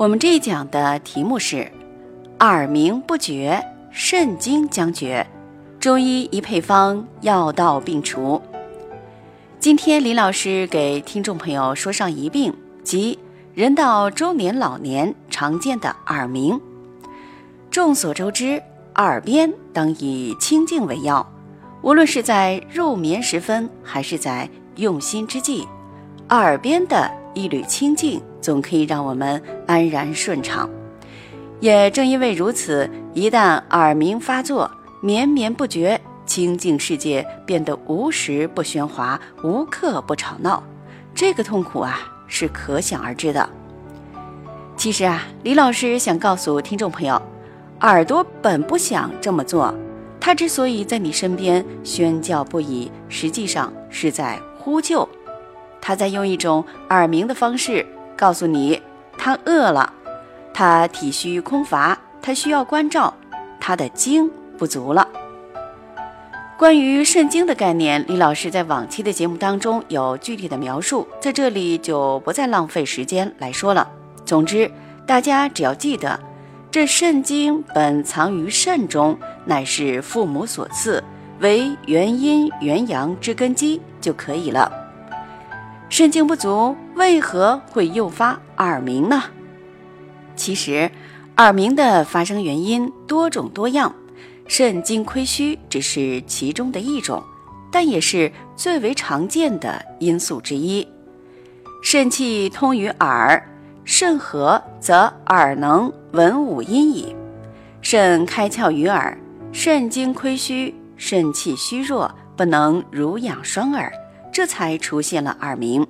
我们这一讲的题目是耳鸣不绝，肾经将绝，中医一配方，药到病除。今天李老师给听众朋友说上一病，即人到中年老年常见的耳鸣。众所周知，耳边当以清静为要，无论是在入眠时分，还是在用心之际，耳边的一缕清静。总可以让我们安然顺畅。也正因为如此，一旦耳鸣发作，绵绵不绝，清净世界变得无时不喧哗，无刻不吵闹，这个痛苦啊，是可想而知的。其实啊，李老师想告诉听众朋友，耳朵本不想这么做，它之所以在你身边喧叫不已，实际上是在呼救，他在用一种耳鸣的方式。告诉你，他饿了，他体虚空乏，他需要关照，他的精不足了。关于肾精的概念，李老师在往期的节目当中有具体的描述，在这里就不再浪费时间来说了。总之，大家只要记得，这肾精本藏于肾中，乃是父母所赐，为元阴元阳之根基就可以了。肾精不足为何会诱发耳鸣呢？其实，耳鸣的发生原因多种多样，肾精亏虚只是其中的一种，但也是最为常见的因素之一。肾气通于耳，肾和则耳能闻五音矣。肾开窍于耳，肾精亏虚，肾气虚弱，不能濡养双耳。这才出现了耳鸣。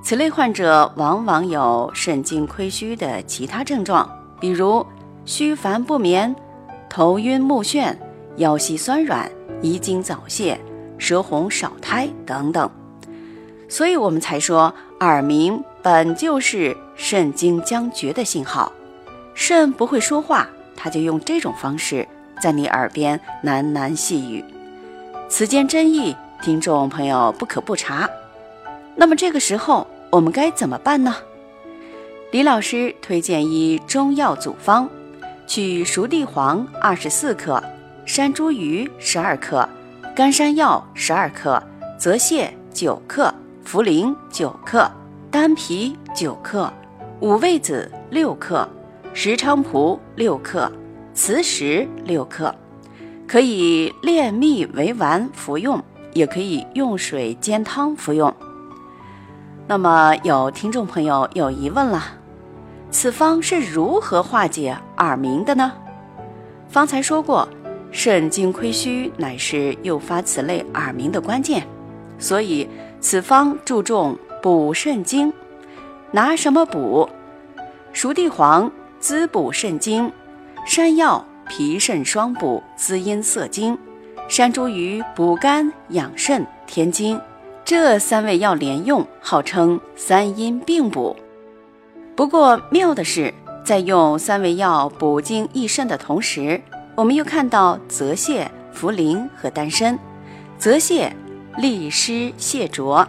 此类患者往往有肾精亏虚的其他症状，比如虚烦不眠、头晕目眩、腰膝酸软、遗精早泄、舌红少苔等等。所以我们才说，耳鸣本就是肾精将绝的信号。肾不会说话，他就用这种方式在你耳边喃喃细语。此间真意。听众朋友不可不察。那么这个时候我们该怎么办呢？李老师推荐一中药组方：取熟地黄二十四克，山茱萸十二克，干山药十二克，泽泻九克，茯苓九克，丹皮九克，五味子六克，石菖蒲六克，磁石六克，可以炼蜜为丸服用。也可以用水煎汤服用。那么有听众朋友有疑问了，此方是如何化解耳鸣的呢？方才说过，肾精亏虚乃是诱发此类耳鸣的关键，所以此方注重补肾精。拿什么补？熟地黄滋补肾精，山药脾肾双补，滋阴涩精。山茱萸补肝养肾填精，这三味药连用，号称三阴并补。不过妙的是，在用三味药补精益肾的同时，我们又看到泽泻、茯苓和丹参。泽泻利湿泻浊，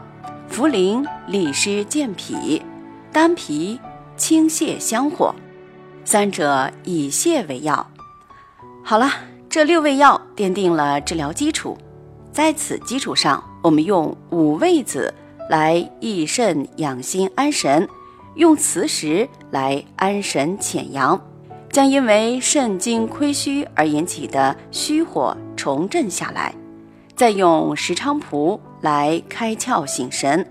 茯苓利湿健脾，丹皮清泻香火，三者以泻为药。好了。这六味药奠定了治疗基础，在此基础上，我们用五味子来益肾养心安神，用磁石来安神潜阳，将因为肾精亏虚而引起的虚火重振下来，再用石菖蒲来开窍醒神，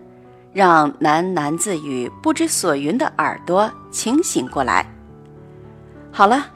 让喃喃自语不知所云的耳朵清醒过来。好了。